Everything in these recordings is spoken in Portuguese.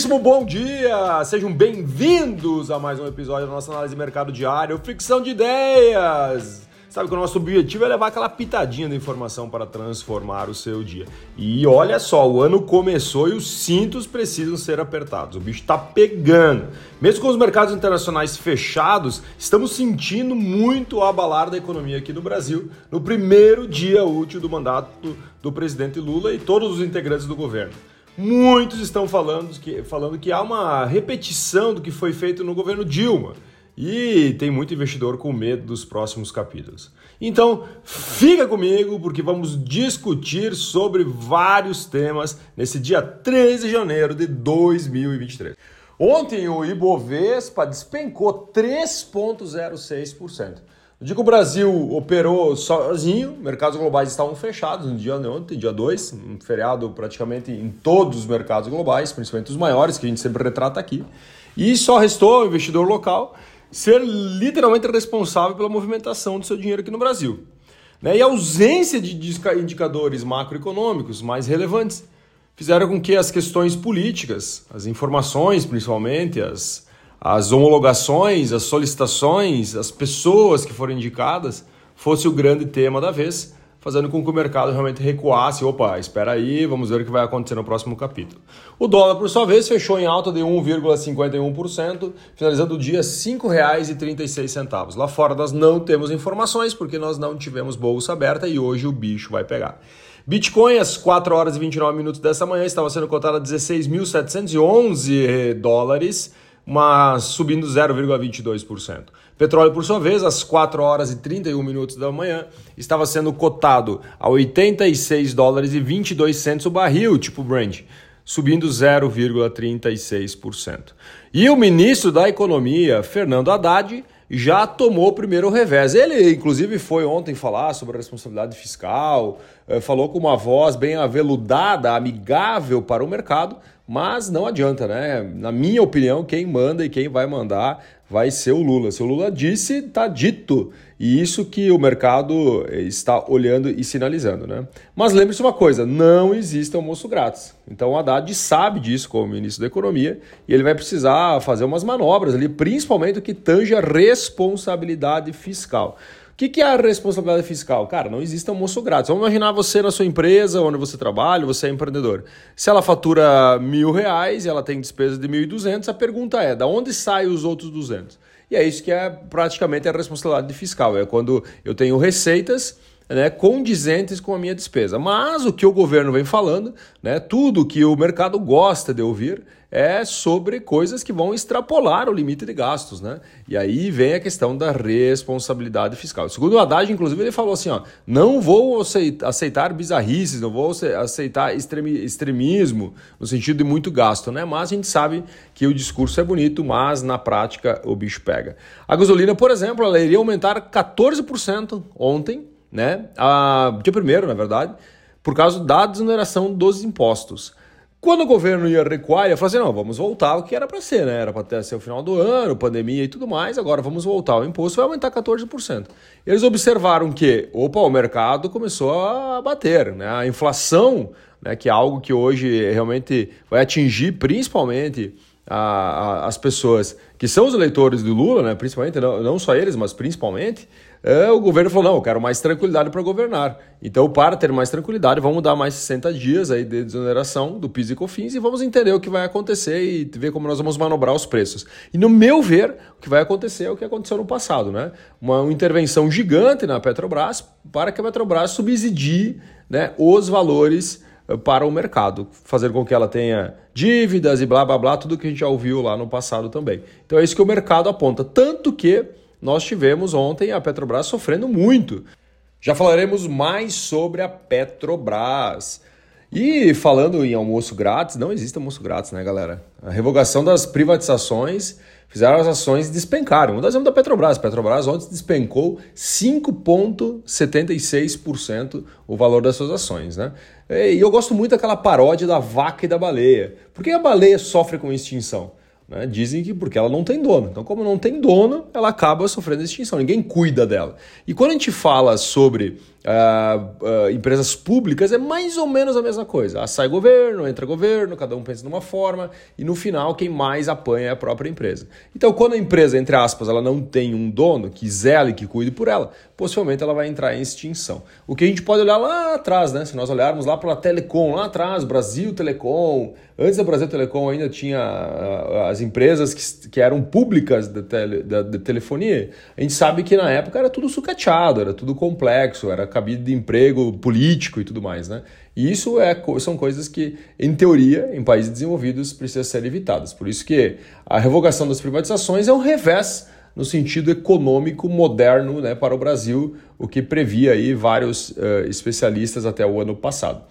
Muitíssimo bom dia! Sejam bem-vindos a mais um episódio da nossa análise de mercado diário, Ficção de Ideias! Sabe que o nosso objetivo é levar aquela pitadinha de informação para transformar o seu dia. E olha só, o ano começou e os cintos precisam ser apertados. O bicho está pegando. Mesmo com os mercados internacionais fechados, estamos sentindo muito abalar da economia aqui no Brasil no primeiro dia útil do mandato do presidente Lula e todos os integrantes do governo. Muitos estão falando que, falando que há uma repetição do que foi feito no governo Dilma. E tem muito investidor com medo dos próximos capítulos. Então, fica comigo porque vamos discutir sobre vários temas nesse dia 13 de janeiro de 2023. Ontem o Ibovespa despencou 3,06%. No dia que o Brasil operou sozinho, mercados globais estavam fechados no dia ontem, dia 2, um feriado praticamente em todos os mercados globais, principalmente os maiores, que a gente sempre retrata aqui. E só restou o investidor local ser literalmente responsável pela movimentação do seu dinheiro aqui no Brasil. Né? E a ausência de indicadores macroeconômicos mais relevantes fizeram com que as questões políticas, as informações principalmente, as, as homologações, as solicitações, as pessoas que foram indicadas, fosse o grande tema da vez, fazendo com que o mercado realmente recuasse. Opa, espera aí, vamos ver o que vai acontecer no próximo capítulo. O dólar, por sua vez, fechou em alta de 1,51%, finalizando o dia R$ 5,36. Lá fora nós não temos informações porque nós não tivemos bolsa aberta e hoje o bicho vai pegar. Bitcoin, às 4 horas e 29 minutos dessa manhã, estava sendo cotado a 16.711 dólares uma subindo 0,22%. Petróleo, por sua vez, às 4 horas e 31 minutos da manhã, estava sendo cotado a 86 dólares e 22 centos o barril, tipo Brent, subindo 0,36%. E o ministro da Economia, Fernando Haddad, já tomou o primeiro revés. Ele, inclusive, foi ontem falar sobre a responsabilidade fiscal, eh, falou com uma voz bem aveludada, amigável para o mercado, mas não adianta, né? Na minha opinião, quem manda e quem vai mandar vai ser o Lula. Se o Lula disse, está dito. E isso que o mercado está olhando e sinalizando, né? Mas lembre-se uma coisa, não existe almoço grátis. Então o Haddad sabe disso como ministro da Economia e ele vai precisar fazer umas manobras ali, principalmente o que tange a responsabilidade fiscal que, que é a responsabilidade fiscal? Cara, não existe almoço grátis. Vamos imaginar você na sua empresa, onde você trabalha, você é empreendedor. Se ela fatura mil reais e ela tem despesa de mil e duzentos, a pergunta é, da onde saem os outros duzentos? E é isso que é praticamente a responsabilidade fiscal. É quando eu tenho receitas né, condizentes com a minha despesa. Mas o que o governo vem falando, né, tudo que o mercado gosta de ouvir, é sobre coisas que vão extrapolar o limite de gastos, né? E aí vem a questão da responsabilidade fiscal. Segundo o Haddad, inclusive, ele falou assim: ó, não vou aceitar bizarrices, não vou aceitar extremismo no sentido de muito gasto, né? Mas a gente sabe que o discurso é bonito, mas na prática o bicho pega. A gasolina, por exemplo, ela iria aumentar 14% ontem, né? A, dia primeiro, na verdade, por causa da desoneração dos impostos. Quando o governo ia recuar, ia falar assim: não, vamos voltar ao que era para ser, né? Era para ter ser o final do ano, pandemia e tudo mais, agora vamos voltar. O imposto vai aumentar 14%. Eles observaram que, opa, o mercado começou a bater, né? A inflação, né, que é algo que hoje realmente vai atingir principalmente a, a, as pessoas que são os eleitores do Lula, né, principalmente, não, não só eles, mas principalmente, o governo falou: não, eu quero mais tranquilidade para governar. Então, para ter mais tranquilidade, vamos dar mais 60 dias aí de desoneração do PIS e COFINS e vamos entender o que vai acontecer e ver como nós vamos manobrar os preços. E no meu ver, o que vai acontecer é o que aconteceu no passado, né? Uma, uma intervenção gigante na Petrobras para que a Petrobras subsidie né, os valores eh, para o mercado, fazer com que ela tenha dívidas e blá blá blá, tudo que a gente já ouviu lá no passado também. Então é isso que o mercado aponta. Tanto que nós tivemos ontem a Petrobras sofrendo muito. Já falaremos mais sobre a Petrobras. E falando em almoço grátis, não existe almoço grátis, né, galera? A revogação das privatizações fizeram as ações despencarem. Um exemplo da Petrobras. A Petrobras ontem despencou 5,76% o valor das suas ações, né? E eu gosto muito daquela paródia da vaca e da baleia. Por que a baleia sofre com extinção? Né? Dizem que porque ela não tem dono. Então, como não tem dono, ela acaba sofrendo extinção. Ninguém cuida dela. E quando a gente fala sobre uh, uh, empresas públicas, é mais ou menos a mesma coisa. Ah, sai governo, entra governo, cada um pensa de uma forma, e no final quem mais apanha é a própria empresa. Então, quando a empresa, entre aspas, ela não tem um dono que zele, que cuide por ela, possivelmente ela vai entrar em extinção. O que a gente pode olhar lá atrás, né? Se nós olharmos lá para a Telecom, lá atrás, Brasil Telecom, antes da Brasil Telecom ainda tinha as empresas que, que eram públicas da, tele, da, da telefonia, a gente sabe que na época era tudo sucateado, era tudo complexo, era cabide de emprego político e tudo mais, né? E isso é, são coisas que, em teoria, em países desenvolvidos, precisam ser evitadas. Por isso que a revogação das privatizações é um revés no sentido econômico moderno né, para o Brasil, o que previa aí vários uh, especialistas até o ano passado.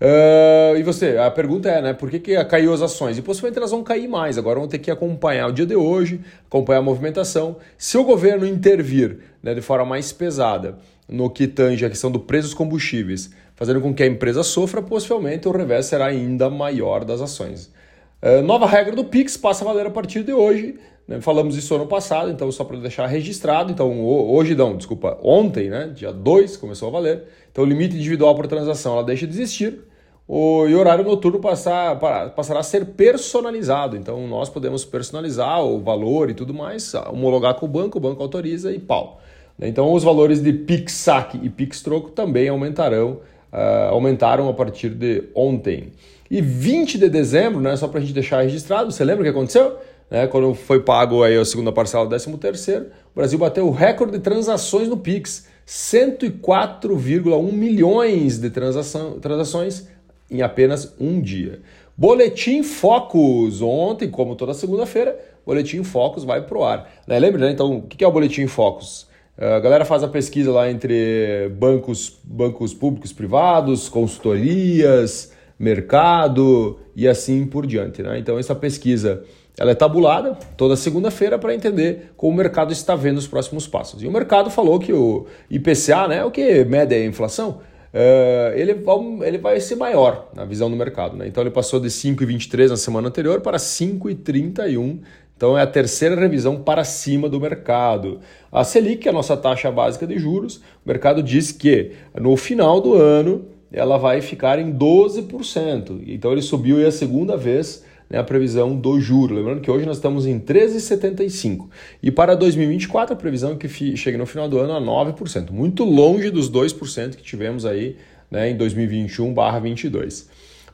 Uh, e você, a pergunta é, né, por que, que caiu as ações? E possivelmente elas vão cair mais, agora vão ter que acompanhar o dia de hoje, acompanhar a movimentação. Se o governo intervir né, de forma mais pesada no que tange a questão do preço dos combustíveis, fazendo com que a empresa sofra, possivelmente o revés será ainda maior das ações. Uh, nova regra do Pix passa a valer a partir de hoje. Né? Falamos isso ano passado, então só para deixar registrado. Então, hoje não, desculpa, ontem, né, dia 2, começou a valer. Então, o limite individual por transação ela deixa de existir. O, e o horário noturno passar, passará a ser personalizado. Então, nós podemos personalizar o valor e tudo mais, homologar com o banco, o banco autoriza e pau. Então, os valores de PIX saque e PIX troco também aumentarão, uh, aumentaram a partir de ontem. E 20 de dezembro, né, só para a gente deixar registrado, você lembra o que aconteceu? Né, quando foi pago aí a segunda parcela do 13 terceiro, o Brasil bateu o recorde de transações no PIX, 104,1 milhões de transação, transações em apenas um dia. Boletim Focus, ontem, como toda segunda-feira, Boletim Focus vai pro ar. Né? Lembra, né? Então, o que é o Boletim Focus? A galera faz a pesquisa lá entre bancos, bancos públicos, privados, consultorias, mercado e assim por diante. Né? Então essa pesquisa ela é tabulada toda segunda-feira para entender como o mercado está vendo os próximos passos. E o mercado falou que o IPCA, né, o que mede a inflação, uh, ele, ele vai ser maior na visão do mercado. Né? Então ele passou de 5,23 na semana anterior para 5,31 então é a terceira revisão para cima do mercado. A Selic, é a nossa taxa básica de juros, o mercado diz que no final do ano ela vai ficar em 12%. Então ele subiu a segunda vez né, a previsão do juro. Lembrando que hoje nós estamos em 13,75%. E para 2024 a previsão é que chegue no final do ano a 9%, muito longe dos 2% que tivemos aí né, em 2021/22.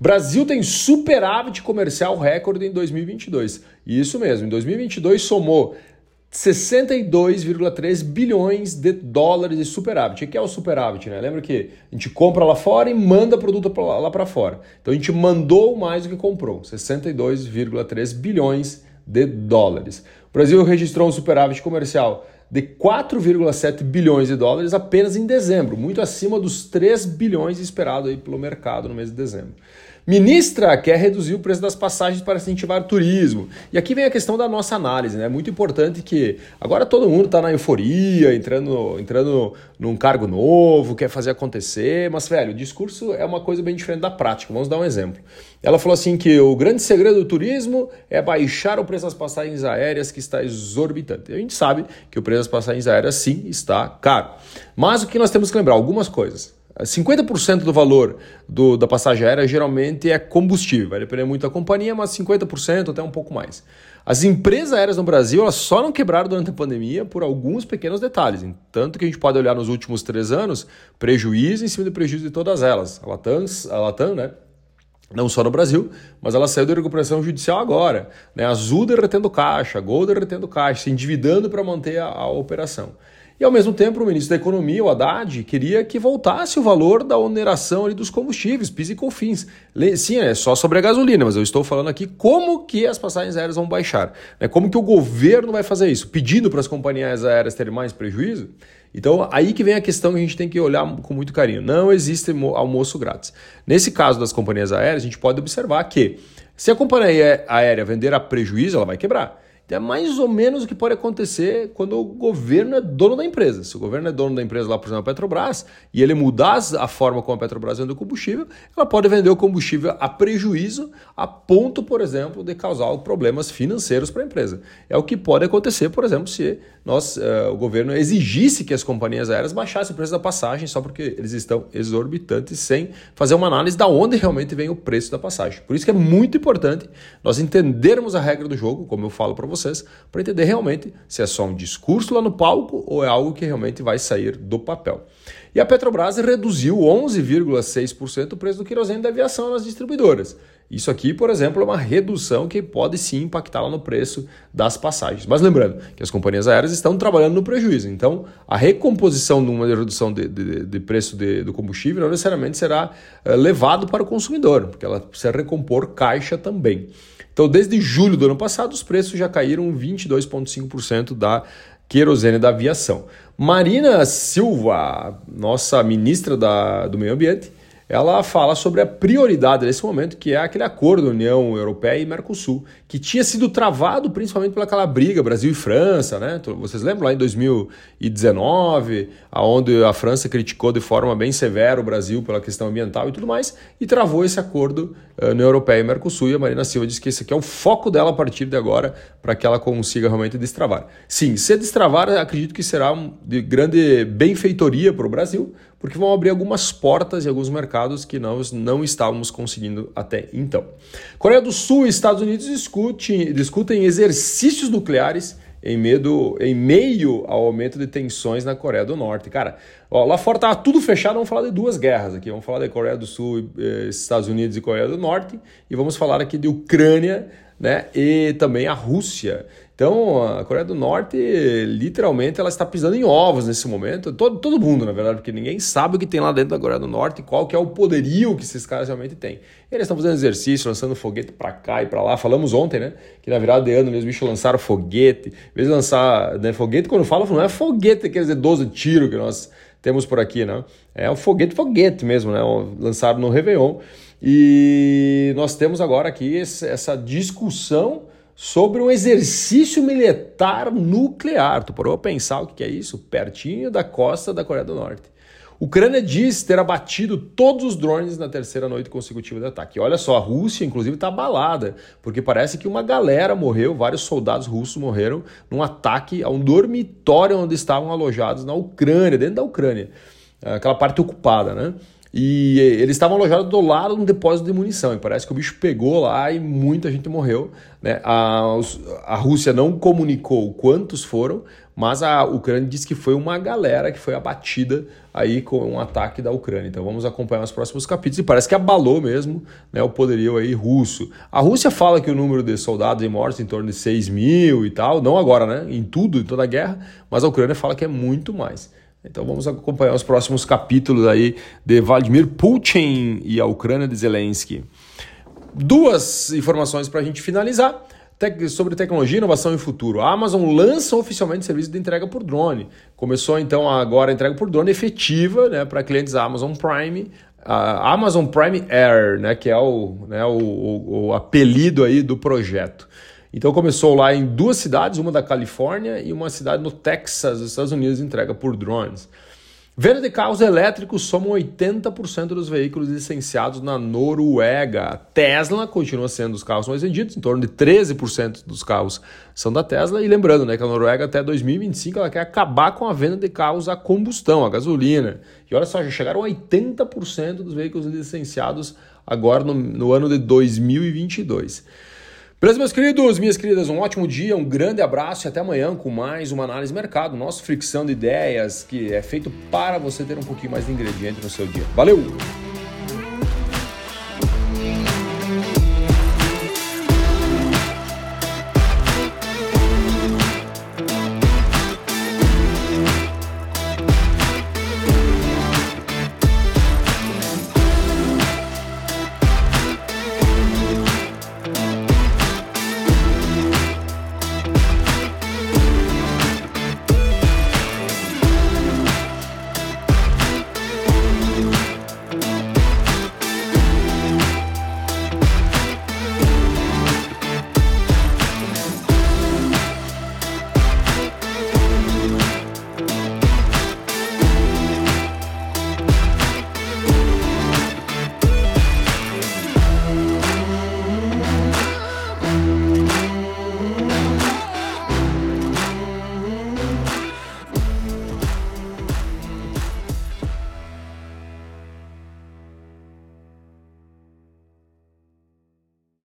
Brasil tem superávit comercial recorde em 2022. Isso mesmo, em 2022 somou 62,3 bilhões de dólares de superávit. O que é o superávit? Né? Lembra que a gente compra lá fora e manda produto lá para fora. Então a gente mandou mais do que comprou, 62,3 bilhões de dólares. O Brasil registrou um superávit comercial de 4,7 bilhões de dólares apenas em dezembro, muito acima dos 3 bilhões esperados aí pelo mercado no mês de dezembro. Ministra quer reduzir o preço das passagens para incentivar o turismo. E aqui vem a questão da nossa análise. Né? É muito importante que agora todo mundo está na euforia, entrando, entrando num cargo novo, quer fazer acontecer. Mas, velho, o discurso é uma coisa bem diferente da prática. Vamos dar um exemplo. Ela falou assim que o grande segredo do turismo é baixar o preço das passagens aéreas, que está exorbitante. A gente sabe que o preço das passagens aéreas, sim, está caro. Mas o que nós temos que lembrar? Algumas coisas. 50% do valor do, da passagem aérea geralmente é combustível, vai depender muito da companhia, mas 50% até um pouco mais. As empresas aéreas no Brasil elas só não quebraram durante a pandemia por alguns pequenos detalhes. Tanto que a gente pode olhar nos últimos três anos, prejuízo em cima do prejuízo de todas elas. A Latam, a Latam né? não só no Brasil, mas ela saiu da recuperação judicial agora. Né? Azul derretendo caixa, Gol derretendo caixa, se endividando para manter a, a operação. E ao mesmo tempo, o ministro da Economia, o Haddad, queria que voltasse o valor da oneração ali dos combustíveis, PIS e COFINS. Sim, é só sobre a gasolina, mas eu estou falando aqui como que as passagens aéreas vão baixar. Né? Como que o governo vai fazer isso? Pedindo para as companhias aéreas terem mais prejuízo? Então, aí que vem a questão que a gente tem que olhar com muito carinho. Não existe almoço grátis. Nesse caso das companhias aéreas, a gente pode observar que se a companhia aérea vender a prejuízo, ela vai quebrar. É mais ou menos o que pode acontecer quando o governo é dono da empresa. Se o governo é dono da empresa lá, por exemplo, a Petrobras, e ele mudar a forma como a Petrobras vende o combustível, ela pode vender o combustível a prejuízo, a ponto, por exemplo, de causar problemas financeiros para a empresa. É o que pode acontecer, por exemplo, se nós, uh, o governo exigisse que as companhias aéreas baixassem o preço da passagem só porque eles estão exorbitantes, sem fazer uma análise de onde realmente vem o preço da passagem. Por isso que é muito importante nós entendermos a regra do jogo, como eu falo para vocês, para entender realmente se é só um discurso lá no palco ou é algo que realmente vai sair do papel. E a Petrobras reduziu 11,6% o preço do querosene da aviação nas distribuidoras. Isso aqui, por exemplo, é uma redução que pode sim impactar lá no preço das passagens. Mas lembrando que as companhias aéreas estão trabalhando no prejuízo. Então, a recomposição de uma redução de, de, de preço de, do combustível não necessariamente será uh, levado para o consumidor, porque ela precisa recompor caixa também. Então, desde julho do ano passado, os preços já caíram 22,5% da querosene da aviação. Marina Silva, nossa ministra da, do Meio Ambiente, ela fala sobre a prioridade desse momento, que é aquele acordo União Europeia e Mercosul, que tinha sido travado principalmente pelaquela briga Brasil e França, né? Vocês lembram lá em 2019, aonde a França criticou de forma bem severa o Brasil pela questão ambiental e tudo mais, e travou esse acordo União Europeia e Mercosul, e a Marina Silva disse que esse aqui é o foco dela a partir de agora, para que ela consiga realmente destravar. Sim, se destravar, acredito que será de grande benfeitoria para o Brasil, porque vão abrir algumas portas em alguns mercados que nós não estávamos conseguindo até então. Coreia do Sul e Estados Unidos discutem, discutem exercícios nucleares em, medo, em meio ao aumento de tensões na Coreia do Norte. Cara, ó, lá fora estava tudo fechado, vamos falar de duas guerras aqui. Vamos falar da Coreia do Sul, eh, Estados Unidos e Coreia do Norte, e vamos falar aqui de Ucrânia né, e também a Rússia. Então, a Coreia do Norte, literalmente, ela está pisando em ovos nesse momento. Todo, todo mundo, na verdade, porque ninguém sabe o que tem lá dentro da Coreia do Norte, qual que é o poderio que esses caras realmente têm. Eles estão fazendo exercício, lançando foguete para cá e para lá. Falamos ontem, né? Que na virada de ano os bichos lançaram foguete. Em vez de lançar né, foguete, quando fala, não é foguete, quer dizer, 12 tiros que nós temos por aqui, né? É o foguete, foguete mesmo, né? Lançado no Réveillon. E nós temos agora aqui essa discussão sobre um exercício militar nuclear. Tu parou a pensar o que é isso? Pertinho da costa da Coreia do Norte. Ucrânia diz ter abatido todos os drones na terceira noite consecutiva de ataque. olha só, a Rússia, inclusive, está abalada, porque parece que uma galera morreu, vários soldados russos morreram num ataque a um dormitório onde estavam alojados na Ucrânia, dentro da Ucrânia, aquela parte ocupada, né? E eles estavam alojados do lado de um depósito de munição. E parece que o bicho pegou lá e muita gente morreu. Né? A, a Rússia não comunicou quantos foram, mas a Ucrânia disse que foi uma galera que foi abatida aí com um ataque da Ucrânia. Então vamos acompanhar os próximos capítulos. E parece que abalou mesmo né, o poderio aí russo. A Rússia fala que o número de soldados e mortos é em torno de 6 mil e tal. Não agora, né? Em tudo, em toda a guerra. Mas a Ucrânia fala que é muito mais. Então vamos acompanhar os próximos capítulos aí de Vladimir Putin e a Ucrânia de Zelensky. Duas informações para a gente finalizar sobre tecnologia, inovação e futuro. A Amazon lança oficialmente serviço de entrega por drone. Começou então agora a entrega por drone efetiva né, para clientes da Amazon Prime, a Amazon Prime Air, né, que é o, né, o, o, o apelido aí do projeto. Então começou lá em duas cidades, uma da Califórnia e uma cidade no Texas, nos Estados Unidos, entrega por drones. Venda de carros elétricos somam 80% dos veículos licenciados na Noruega. A Tesla continua sendo os carros mais vendidos, em torno de 13% dos carros são da Tesla. E lembrando né, que a Noruega até 2025 ela quer acabar com a venda de carros a combustão, a gasolina. E olha só, já chegaram a 80% dos veículos licenciados agora no, no ano de 2022. Beleza, meus queridos, minhas queridas, um ótimo dia, um grande abraço e até amanhã com mais uma análise mercado, nosso fricção de ideias que é feito para você ter um pouquinho mais de ingrediente no seu dia. Valeu!